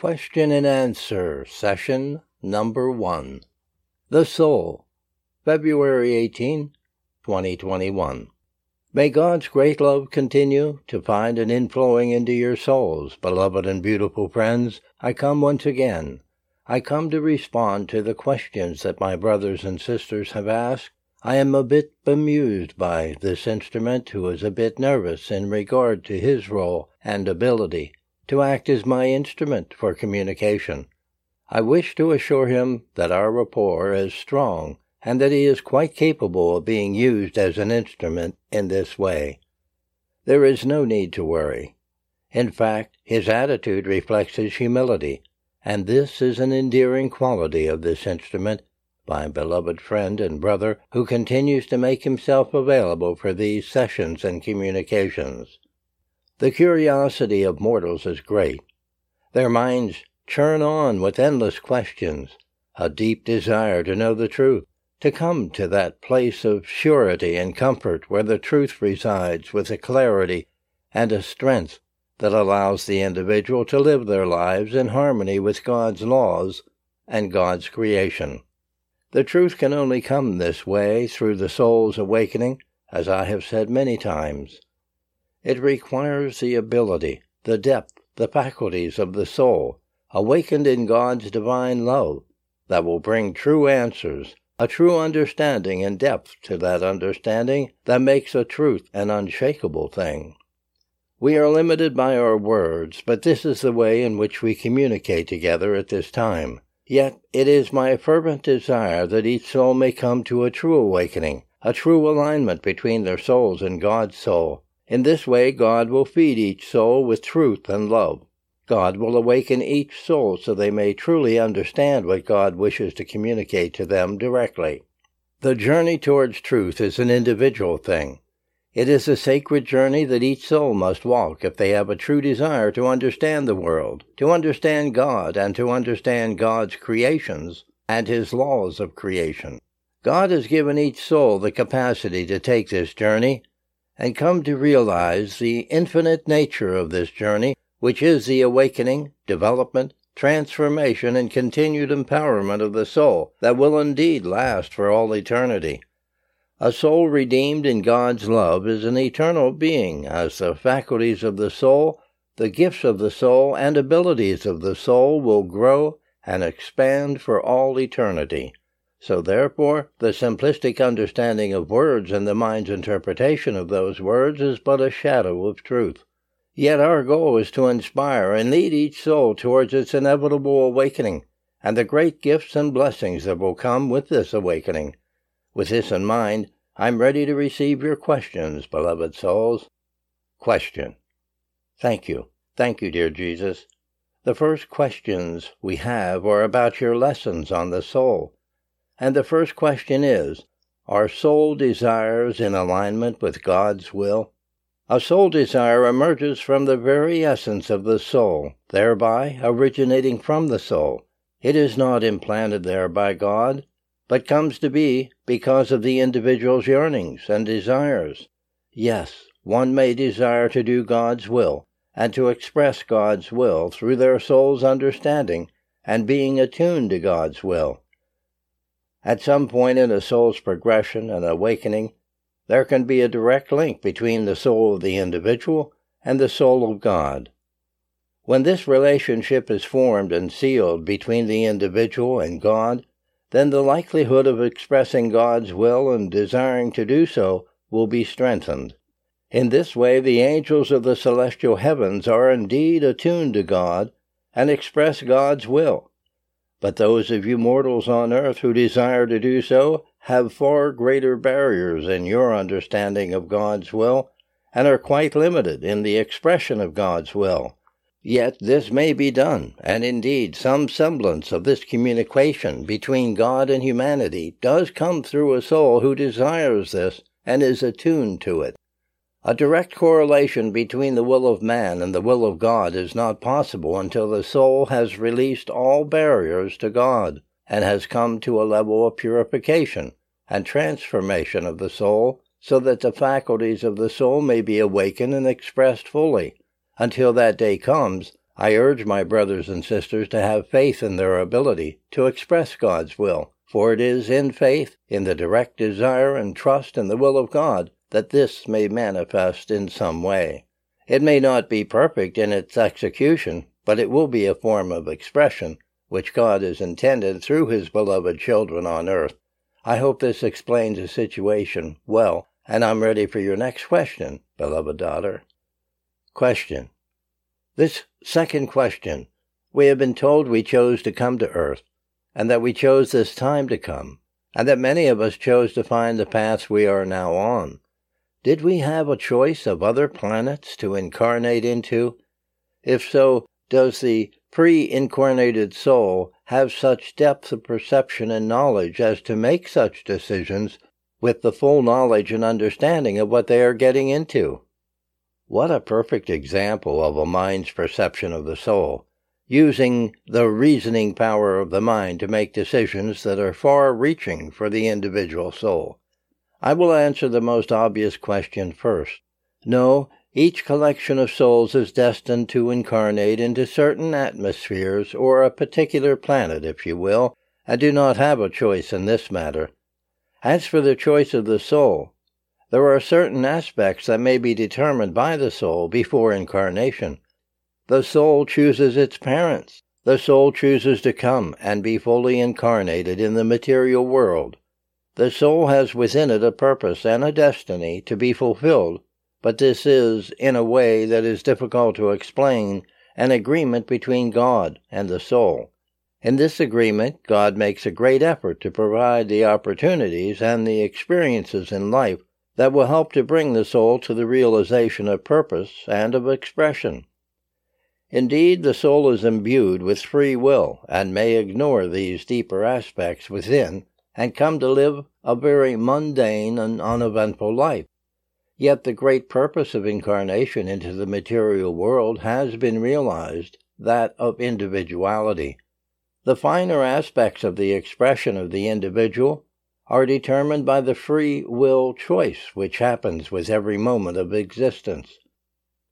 Question and Answer, Session Number 1. The Soul, February 18, 2021. May God's great love continue to find an inflowing into your souls, beloved and beautiful friends. I come once again. I come to respond to the questions that my brothers and sisters have asked. I am a bit bemused by this instrument who is a bit nervous in regard to his role and ability to act as my instrument for communication. I wish to assure him that our rapport is strong and that he is quite capable of being used as an instrument in this way. There is no need to worry. In fact, his attitude reflects his humility, and this is an endearing quality of this instrument, my beloved friend and brother, who continues to make himself available for these sessions and communications. The curiosity of mortals is great. Their minds churn on with endless questions, a deep desire to know the truth, to come to that place of surety and comfort where the truth resides with a clarity and a strength that allows the individual to live their lives in harmony with God's laws and God's creation. The truth can only come this way through the soul's awakening, as I have said many times. It requires the ability, the depth, the faculties of the soul, awakened in God's divine love, that will bring true answers, a true understanding and depth to that understanding that makes a truth an unshakable thing. We are limited by our words, but this is the way in which we communicate together at this time. Yet it is my fervent desire that each soul may come to a true awakening, a true alignment between their souls and God's soul, in this way, God will feed each soul with truth and love. God will awaken each soul so they may truly understand what God wishes to communicate to them directly. The journey towards truth is an individual thing. It is a sacred journey that each soul must walk if they have a true desire to understand the world, to understand God, and to understand God's creations and His laws of creation. God has given each soul the capacity to take this journey and come to realize the infinite nature of this journey, which is the awakening, development, transformation, and continued empowerment of the soul that will indeed last for all eternity. A soul redeemed in God's love is an eternal being, as the faculties of the soul, the gifts of the soul, and abilities of the soul will grow and expand for all eternity. So therefore, the simplistic understanding of words and the mind's interpretation of those words is but a shadow of truth. Yet our goal is to inspire and lead each soul towards its inevitable awakening and the great gifts and blessings that will come with this awakening. With this in mind, I'm ready to receive your questions, beloved souls. Question. Thank you. Thank you, dear Jesus. The first questions we have are about your lessons on the soul. And the first question is Are soul desires in alignment with God's will? A soul desire emerges from the very essence of the soul, thereby originating from the soul. It is not implanted there by God, but comes to be because of the individual's yearnings and desires. Yes, one may desire to do God's will and to express God's will through their soul's understanding and being attuned to God's will. At some point in a soul's progression and awakening, there can be a direct link between the soul of the individual and the soul of God. When this relationship is formed and sealed between the individual and God, then the likelihood of expressing God's will and desiring to do so will be strengthened. In this way, the angels of the celestial heavens are indeed attuned to God and express God's will but those of you mortals on earth who desire to do so have far greater barriers in your understanding of God's will and are quite limited in the expression of God's will. Yet this may be done, and indeed some semblance of this communication between God and humanity does come through a soul who desires this and is attuned to it. A direct correlation between the will of man and the will of God is not possible until the soul has released all barriers to God and has come to a level of purification and transformation of the soul so that the faculties of the soul may be awakened and expressed fully. Until that day comes, I urge my brothers and sisters to have faith in their ability to express God's will, for it is in faith, in the direct desire and trust in the will of God, that this may manifest in some way. It may not be perfect in its execution, but it will be a form of expression which God has intended through his beloved children on earth. I hope this explains the situation well, and I'm ready for your next question, beloved daughter. Question. This second question. We have been told we chose to come to earth, and that we chose this time to come, and that many of us chose to find the path we are now on. Did we have a choice of other planets to incarnate into? If so, does the pre incarnated soul have such depth of perception and knowledge as to make such decisions with the full knowledge and understanding of what they are getting into? What a perfect example of a mind's perception of the soul, using the reasoning power of the mind to make decisions that are far reaching for the individual soul. I will answer the most obvious question first. No, each collection of souls is destined to incarnate into certain atmospheres or a particular planet, if you will, and do not have a choice in this matter. As for the choice of the soul, there are certain aspects that may be determined by the soul before incarnation. The soul chooses its parents. The soul chooses to come and be fully incarnated in the material world. The soul has within it a purpose and a destiny to be fulfilled, but this is, in a way that is difficult to explain, an agreement between God and the soul. In this agreement, God makes a great effort to provide the opportunities and the experiences in life that will help to bring the soul to the realization of purpose and of expression. Indeed, the soul is imbued with free will and may ignore these deeper aspects within and come to live a very mundane and uneventful life. Yet the great purpose of incarnation into the material world has been realized, that of individuality. The finer aspects of the expression of the individual are determined by the free will choice which happens with every moment of existence.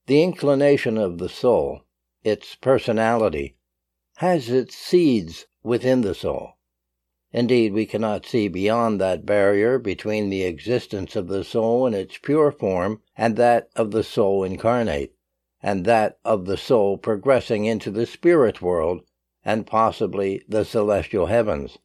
The inclination of the soul, its personality, has its seeds within the soul. Indeed, we cannot see beyond that barrier between the existence of the soul in its pure form and that of the soul incarnate, and that of the soul progressing into the spirit world and possibly the celestial heavens.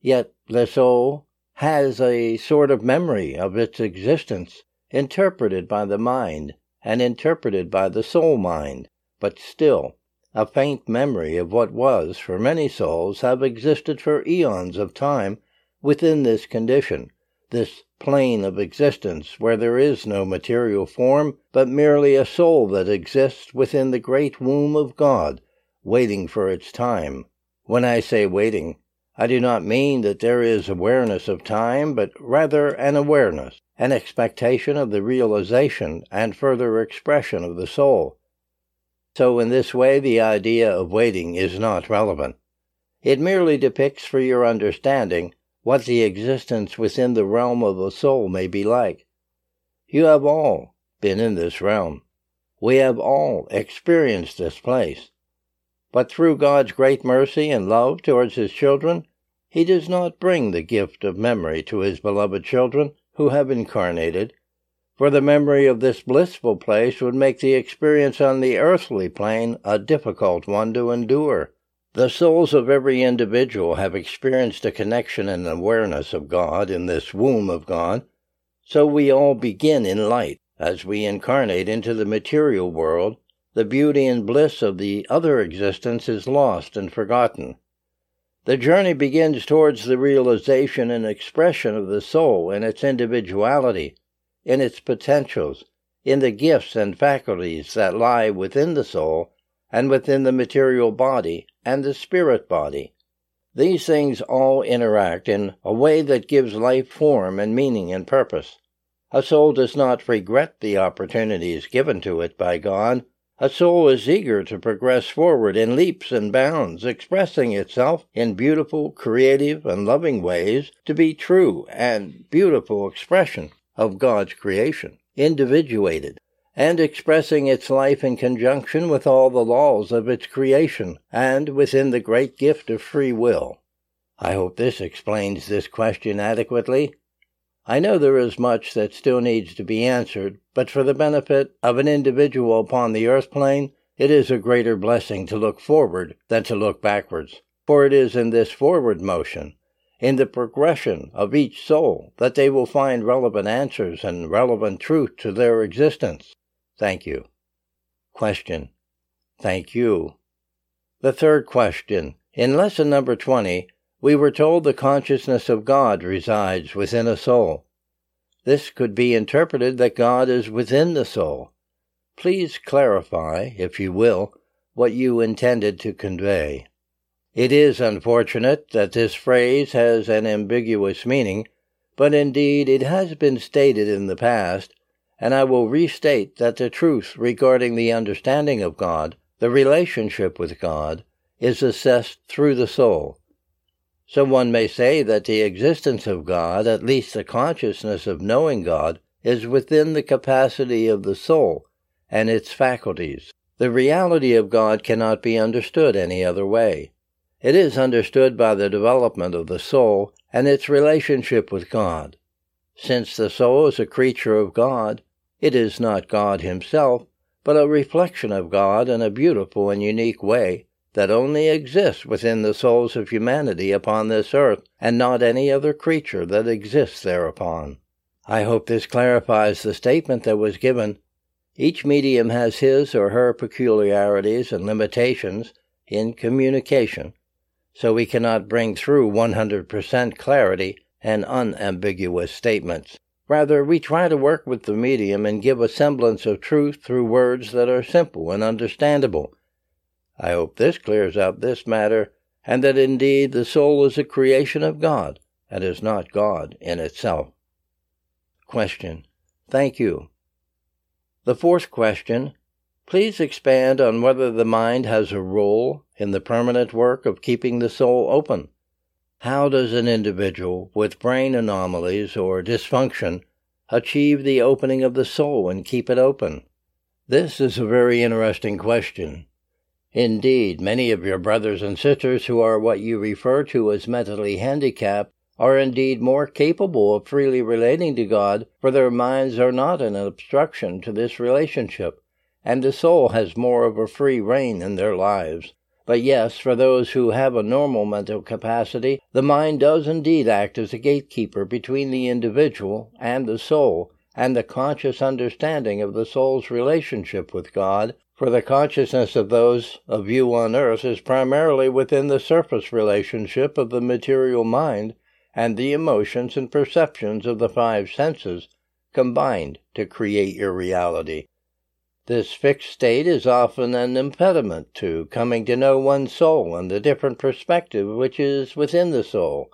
Yet the soul has a sort of memory of its existence, interpreted by the mind and interpreted by the soul mind, but still a faint memory of what was, for many souls, have existed for eons of time within this condition, this plane of existence where there is no material form, but merely a soul that exists within the great womb of God, waiting for its time. When I say waiting, I do not mean that there is awareness of time, but rather an awareness, an expectation of the realization and further expression of the soul. So, in this way, the idea of waiting is not relevant. It merely depicts for your understanding what the existence within the realm of the soul may be like. You have all been in this realm. We have all experienced this place. But through God's great mercy and love towards His children, He does not bring the gift of memory to His beloved children who have incarnated for the memory of this blissful place would make the experience on the earthly plane a difficult one to endure. The souls of every individual have experienced a connection and awareness of God in this womb of God, so we all begin in light. As we incarnate into the material world, the beauty and bliss of the other existence is lost and forgotten. The journey begins towards the realization and expression of the soul in its individuality in its potentials, in the gifts and faculties that lie within the soul and within the material body and the spirit body. These things all interact in a way that gives life form and meaning and purpose. A soul does not regret the opportunities given to it by God. A soul is eager to progress forward in leaps and bounds, expressing itself in beautiful, creative, and loving ways to be true and beautiful expression of God's creation, individuated, and expressing its life in conjunction with all the laws of its creation and within the great gift of free will. I hope this explains this question adequately. I know there is much that still needs to be answered, but for the benefit of an individual upon the earth plane, it is a greater blessing to look forward than to look backwards, for it is in this forward motion, in the progression of each soul, that they will find relevant answers and relevant truth to their existence. Thank you. Question. Thank you. The third question. In lesson number 20, we were told the consciousness of God resides within a soul. This could be interpreted that God is within the soul. Please clarify, if you will, what you intended to convey. It is unfortunate that this phrase has an ambiguous meaning, but indeed it has been stated in the past, and I will restate that the truth regarding the understanding of God, the relationship with God, is assessed through the soul. So one may say that the existence of God, at least the consciousness of knowing God, is within the capacity of the soul and its faculties. The reality of God cannot be understood any other way. It is understood by the development of the soul and its relationship with God. Since the soul is a creature of God, it is not God himself, but a reflection of God in a beautiful and unique way that only exists within the souls of humanity upon this earth, and not any other creature that exists thereupon. I hope this clarifies the statement that was given. Each medium has his or her peculiarities and limitations in communication, so we cannot bring through 100% clarity and unambiguous statements. Rather, we try to work with the medium and give a semblance of truth through words that are simple and understandable I hope this clears up this matter, and that indeed the soul is a creation of God, and is not God in itself. Question. Thank you. The fourth question. Please expand on whether the mind has a role in the permanent work of keeping the soul open. How does an individual with brain anomalies or dysfunction achieve the opening of the soul and keep it open? This is a very interesting question. Indeed, many of your brothers and sisters who are what you refer to as mentally handicapped are indeed more capable of freely relating to God, for their minds are not an obstruction to this relationship, and the soul has more of a free rein in their lives. But yes, for those who have a normal mental capacity, the mind does indeed act as a gatekeeper between the individual and the soul, and the conscious understanding of the soul's relationship with God for the consciousness of those of you on earth is primarily within the surface relationship of the material mind and the emotions and perceptions of the five senses combined to create your reality. This fixed state is often an impediment to coming to know one's soul and the different perspective which is within the soul,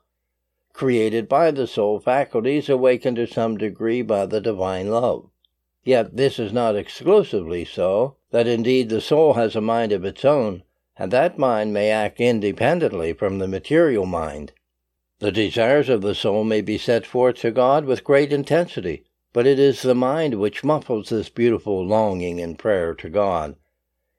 created by the soul faculties awakened to some degree by the divine love. Yet this is not exclusively so, that indeed the soul has a mind of its own, and that mind may act independently from the material mind. The desires of the soul may be set forth to God with great intensity, but it is the mind which muffles this beautiful longing in prayer to God.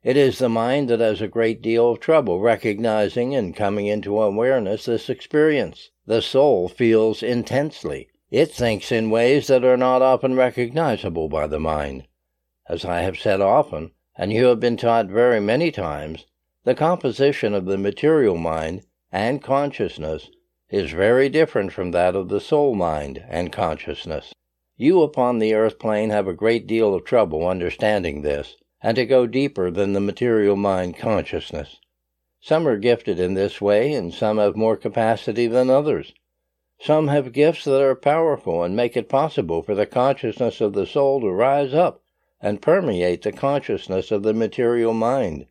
It is the mind that has a great deal of trouble recognizing and coming into awareness this experience. The soul feels intensely, it thinks in ways that are not often recognizable by the mind. As I have said often, and you have been taught very many times, the composition of the material mind and consciousness is very different from that of the soul mind and consciousness. You upon the earth plane have a great deal of trouble understanding this, and to go deeper than the material mind consciousness. Some are gifted in this way, and some have more capacity than others. Some have gifts that are powerful and make it possible for the consciousness of the soul to rise up and permeate the consciousness of the material mind.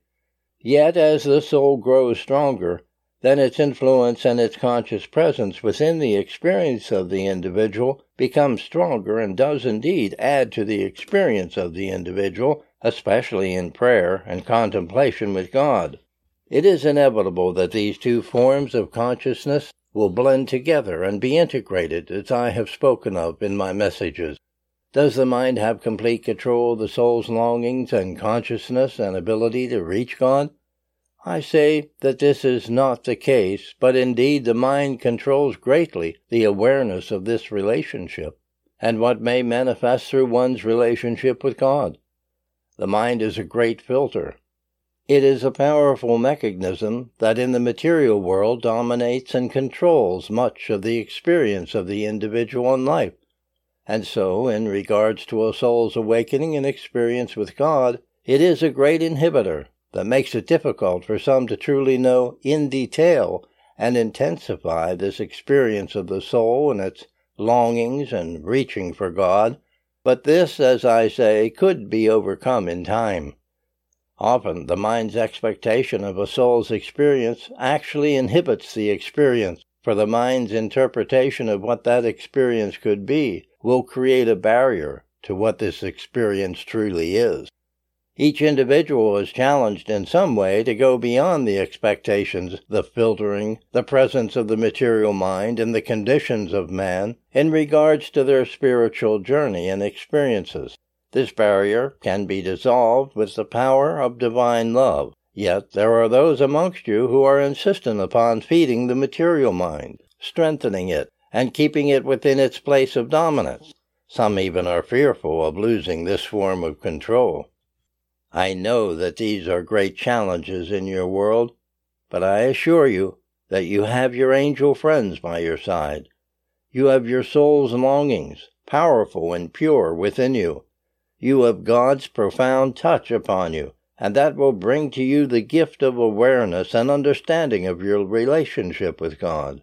Yet, as the soul grows stronger, then its influence and its conscious presence within the experience of the individual becomes stronger and does indeed add to the experience of the individual, especially in prayer and contemplation with God. It is inevitable that these two forms of consciousness will blend together and be integrated as I have spoken of in my messages. Does the mind have complete control of the soul's longings and consciousness and ability to reach God? I say that this is not the case, but indeed the mind controls greatly the awareness of this relationship and what may manifest through one's relationship with God. The mind is a great filter. It is a powerful mechanism that in the material world dominates and controls much of the experience of the individual in life. And so, in regards to a soul's awakening and experience with God, it is a great inhibitor that makes it difficult for some to truly know in detail and intensify this experience of the soul and its longings and reaching for God. But this, as I say, could be overcome in time. Often the mind's expectation of a soul's experience actually inhibits the experience, for the mind's interpretation of what that experience could be will create a barrier to what this experience truly is. Each individual is challenged in some way to go beyond the expectations, the filtering, the presence of the material mind, and the conditions of man in regards to their spiritual journey and experiences. This barrier can be dissolved with the power of divine love. Yet there are those amongst you who are insistent upon feeding the material mind, strengthening it, and keeping it within its place of dominance. Some even are fearful of losing this form of control. I know that these are great challenges in your world, but I assure you that you have your angel friends by your side. You have your soul's longings, powerful and pure, within you. You have God's profound touch upon you, and that will bring to you the gift of awareness and understanding of your relationship with God.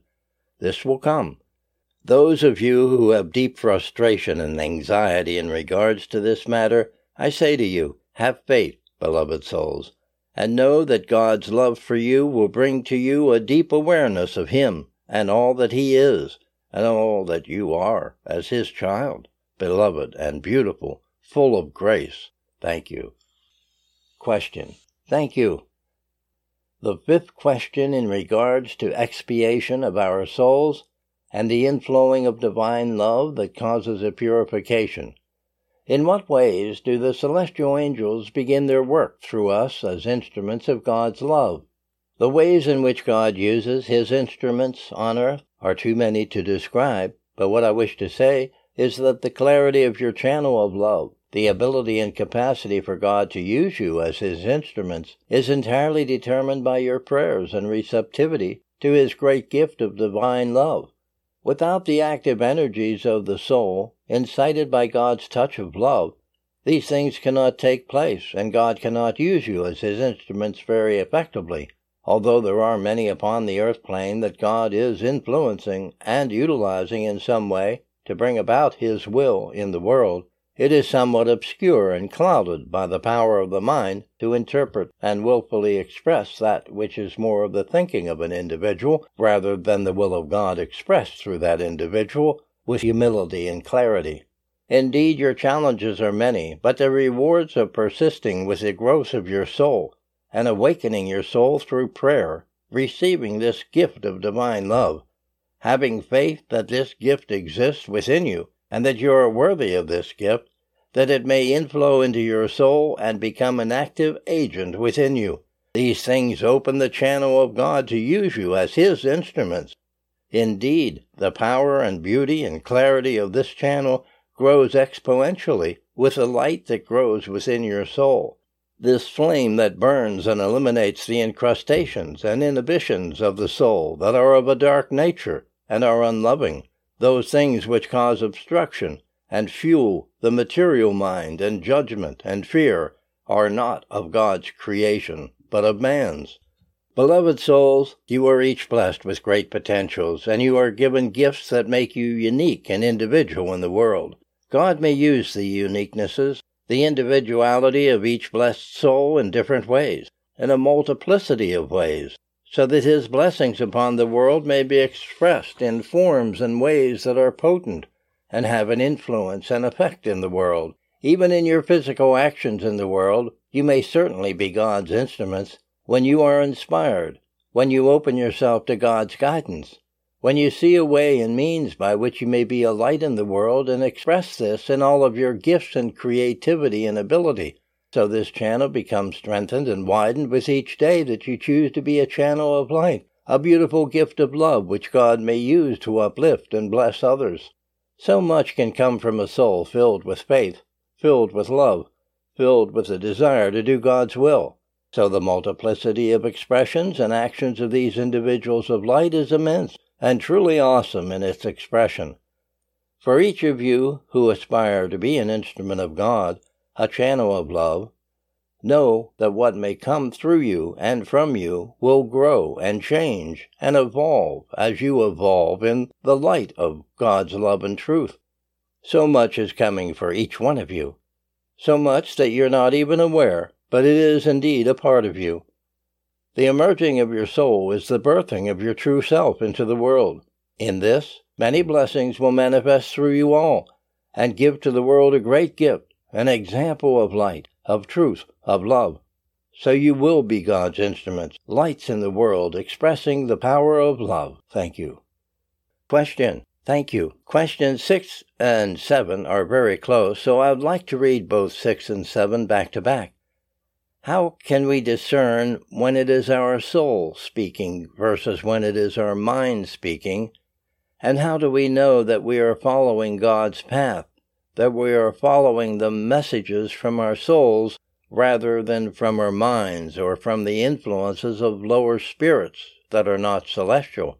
This will come. Those of you who have deep frustration and anxiety in regards to this matter, I say to you, have faith, beloved souls, and know that God's love for you will bring to you a deep awareness of Him and all that He is, and all that you are as His child, beloved and beautiful, full of grace. Thank you. Question. Thank you. The fifth question in regards to expiation of our souls and the inflowing of divine love that causes a purification. In what ways do the celestial angels begin their work through us as instruments of God's love? The ways in which God uses his instruments on earth are too many to describe, but what I wish to say is that the clarity of your channel of love, the ability and capacity for God to use you as his instruments, is entirely determined by your prayers and receptivity to his great gift of divine love. Without the active energies of the soul, incited by God's touch of love, these things cannot take place, and God cannot use you as his instruments very effectively. Although there are many upon the earth plane that God is influencing and utilizing in some way to bring about his will in the world, it is somewhat obscure and clouded by the power of the mind to interpret and wilfully express that which is more of the thinking of an individual rather than the will of God expressed through that individual with humility and clarity. Indeed, your challenges are many, but the rewards of persisting with the growth of your soul and awakening your soul through prayer, receiving this gift of divine love, having faith that this gift exists within you, and that you are worthy of this gift, that it may inflow into your soul and become an active agent within you. These things open the channel of God to use you as His instruments. Indeed, the power and beauty and clarity of this channel grows exponentially with the light that grows within your soul. This flame that burns and eliminates the incrustations and inhibitions of the soul that are of a dark nature and are unloving those things which cause obstruction and fuel the material mind and judgment and fear are not of God's creation, but of man's. Beloved souls, you are each blessed with great potentials, and you are given gifts that make you unique and individual in the world. God may use the uniquenesses, the individuality of each blessed soul in different ways, in a multiplicity of ways, so that his blessings upon the world may be expressed in forms and ways that are potent and have an influence and effect in the world. Even in your physical actions in the world, you may certainly be God's instruments when you are inspired, when you open yourself to God's guidance, when you see a way and means by which you may be a light in the world and express this in all of your gifts and creativity and ability. So this channel becomes strengthened and widened with each day that you choose to be a channel of light, a beautiful gift of love which God may use to uplift and bless others. So much can come from a soul filled with faith, filled with love, filled with a desire to do God's will. So the multiplicity of expressions and actions of these individuals of light is immense and truly awesome in its expression. For each of you who aspire to be an instrument of God, a channel of love, know that what may come through you and from you will grow and change and evolve as you evolve in the light of God's love and truth. So much is coming for each one of you, so much that you're not even aware, but it is indeed a part of you. The emerging of your soul is the birthing of your true self into the world. In this, many blessings will manifest through you all, and give to the world a great gift, an example of light, of truth, of love. So you will be God's instruments, lights in the world, expressing the power of love. Thank you. Question. Thank you. Questions 6 and 7 are very close, so I would like to read both 6 and 7 back to back. How can we discern when it is our soul speaking versus when it is our mind speaking? And how do we know that we are following God's path, that we are following the messages from our souls rather than from our minds or from the influences of lower spirits that are not celestial?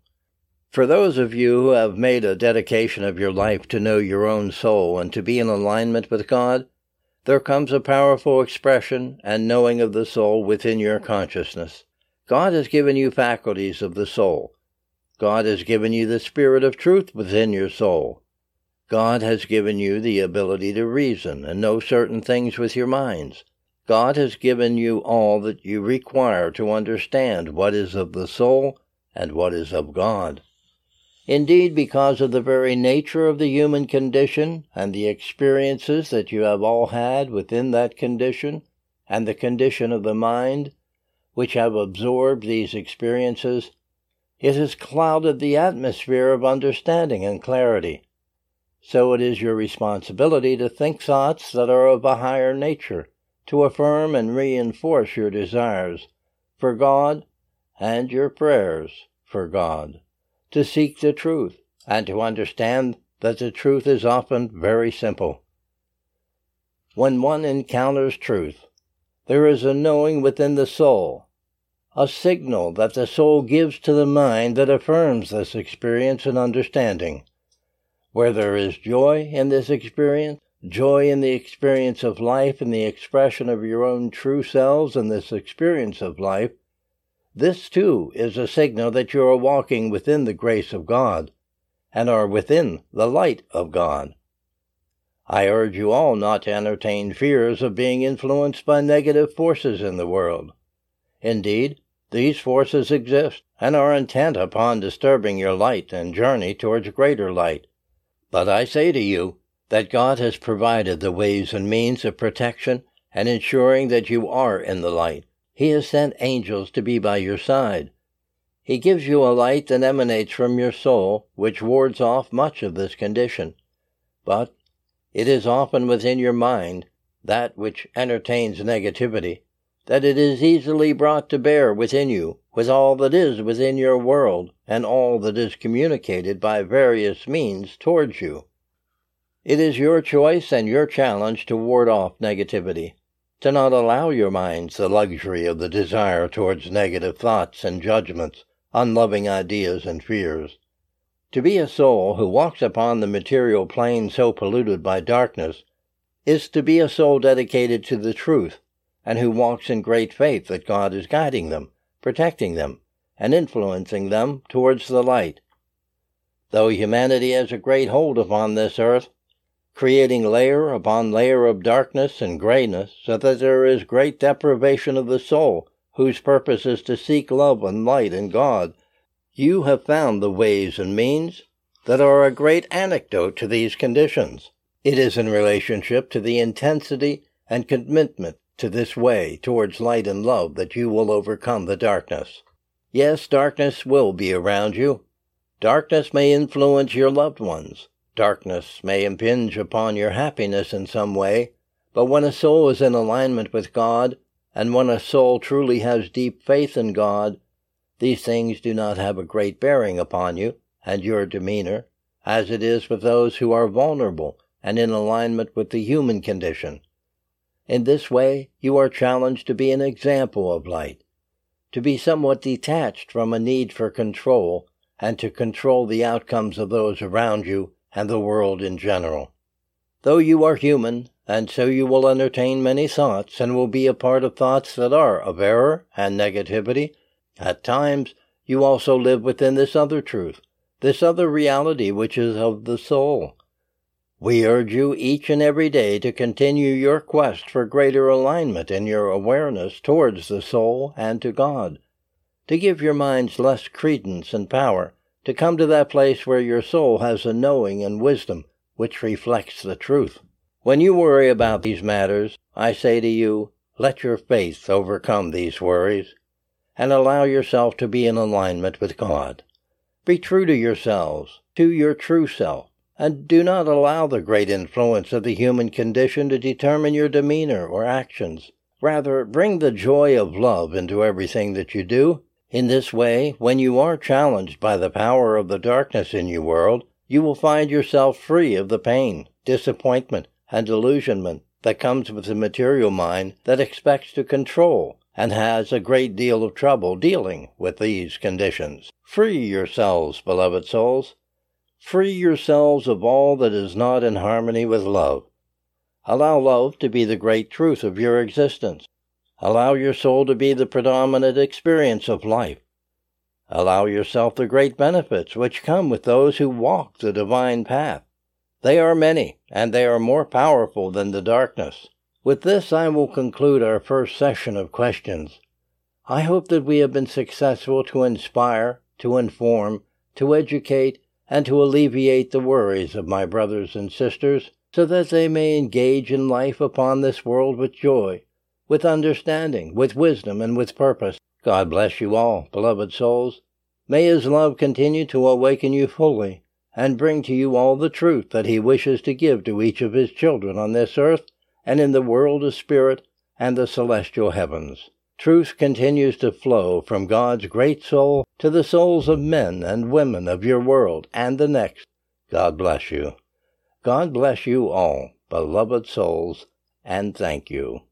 For those of you who have made a dedication of your life to know your own soul and to be in alignment with God, there comes a powerful expression and knowing of the soul within your consciousness. God has given you faculties of the soul. God has given you the spirit of truth within your soul. God has given you the ability to reason and know certain things with your minds. God has given you all that you require to understand what is of the soul and what is of God. Indeed, because of the very nature of the human condition and the experiences that you have all had within that condition and the condition of the mind, which have absorbed these experiences, it has clouded the atmosphere of understanding and clarity. So it is your responsibility to think thoughts that are of a higher nature, to affirm and reinforce your desires for God and your prayers for God to seek the truth and to understand that the truth is often very simple. When one encounters truth, there is a knowing within the soul, a signal that the soul gives to the mind that affirms this experience and understanding. Where there is joy in this experience, joy in the experience of life and the expression of your own true selves in this experience of life, this, too, is a signal that you are walking within the grace of God and are within the light of God. I urge you all not to entertain fears of being influenced by negative forces in the world. Indeed, these forces exist and are intent upon disturbing your light and journey towards greater light. But I say to you that God has provided the ways and means of protection and ensuring that you are in the light. He has sent angels to be by your side. He gives you a light that emanates from your soul, which wards off much of this condition. But it is often within your mind, that which entertains negativity, that it is easily brought to bear within you with all that is within your world and all that is communicated by various means towards you. It is your choice and your challenge to ward off negativity to not allow your minds the luxury of the desire towards negative thoughts and judgments, unloving ideas and fears. To be a soul who walks upon the material plane so polluted by darkness is to be a soul dedicated to the truth and who walks in great faith that God is guiding them, protecting them, and influencing them towards the light. Though humanity has a great hold upon this earth, creating layer upon layer of darkness and grayness, so that there is great deprivation of the soul, whose purpose is to seek love and light in God. You have found the ways and means that are a great antidote to these conditions. It is in relationship to the intensity and commitment to this way towards light and love that you will overcome the darkness. Yes, darkness will be around you, Darkness may influence your loved ones. Darkness may impinge upon your happiness in some way, but when a soul is in alignment with God, and when a soul truly has deep faith in God, these things do not have a great bearing upon you and your demeanor, as it is with those who are vulnerable and in alignment with the human condition. In this way, you are challenged to be an example of light, to be somewhat detached from a need for control, and to control the outcomes of those around you and the world in general. Though you are human, and so you will entertain many thoughts and will be a part of thoughts that are of error and negativity, at times you also live within this other truth, this other reality which is of the soul. We urge you each and every day to continue your quest for greater alignment in your awareness towards the soul and to God, to give your minds less credence and power, to come to that place where your soul has a knowing and wisdom which reflects the truth. When you worry about these matters, I say to you, let your faith overcome these worries, and allow yourself to be in alignment with God. Be true to yourselves, to your true self, and do not allow the great influence of the human condition to determine your demeanor or actions. Rather, bring the joy of love into everything that you do, in this way, when you are challenged by the power of the darkness in your world, you will find yourself free of the pain, disappointment, and delusionment that comes with the material mind that expects to control and has a great deal of trouble dealing with these conditions. Free yourselves, beloved souls. Free yourselves of all that is not in harmony with love. Allow love to be the great truth of your existence. Allow your soul to be the predominant experience of life. Allow yourself the great benefits which come with those who walk the divine path. They are many, and they are more powerful than the darkness. With this, I will conclude our first session of questions. I hope that we have been successful to inspire, to inform, to educate, and to alleviate the worries of my brothers and sisters, so that they may engage in life upon this world with joy, with understanding, with wisdom, and with purpose. God bless you all, beloved souls. May His love continue to awaken you fully and bring to you all the truth that He wishes to give to each of His children on this earth and in the world of spirit and the celestial heavens. Truth continues to flow from God's great soul to the souls of men and women of your world and the next. God bless you. God bless you all, beloved souls, and thank you.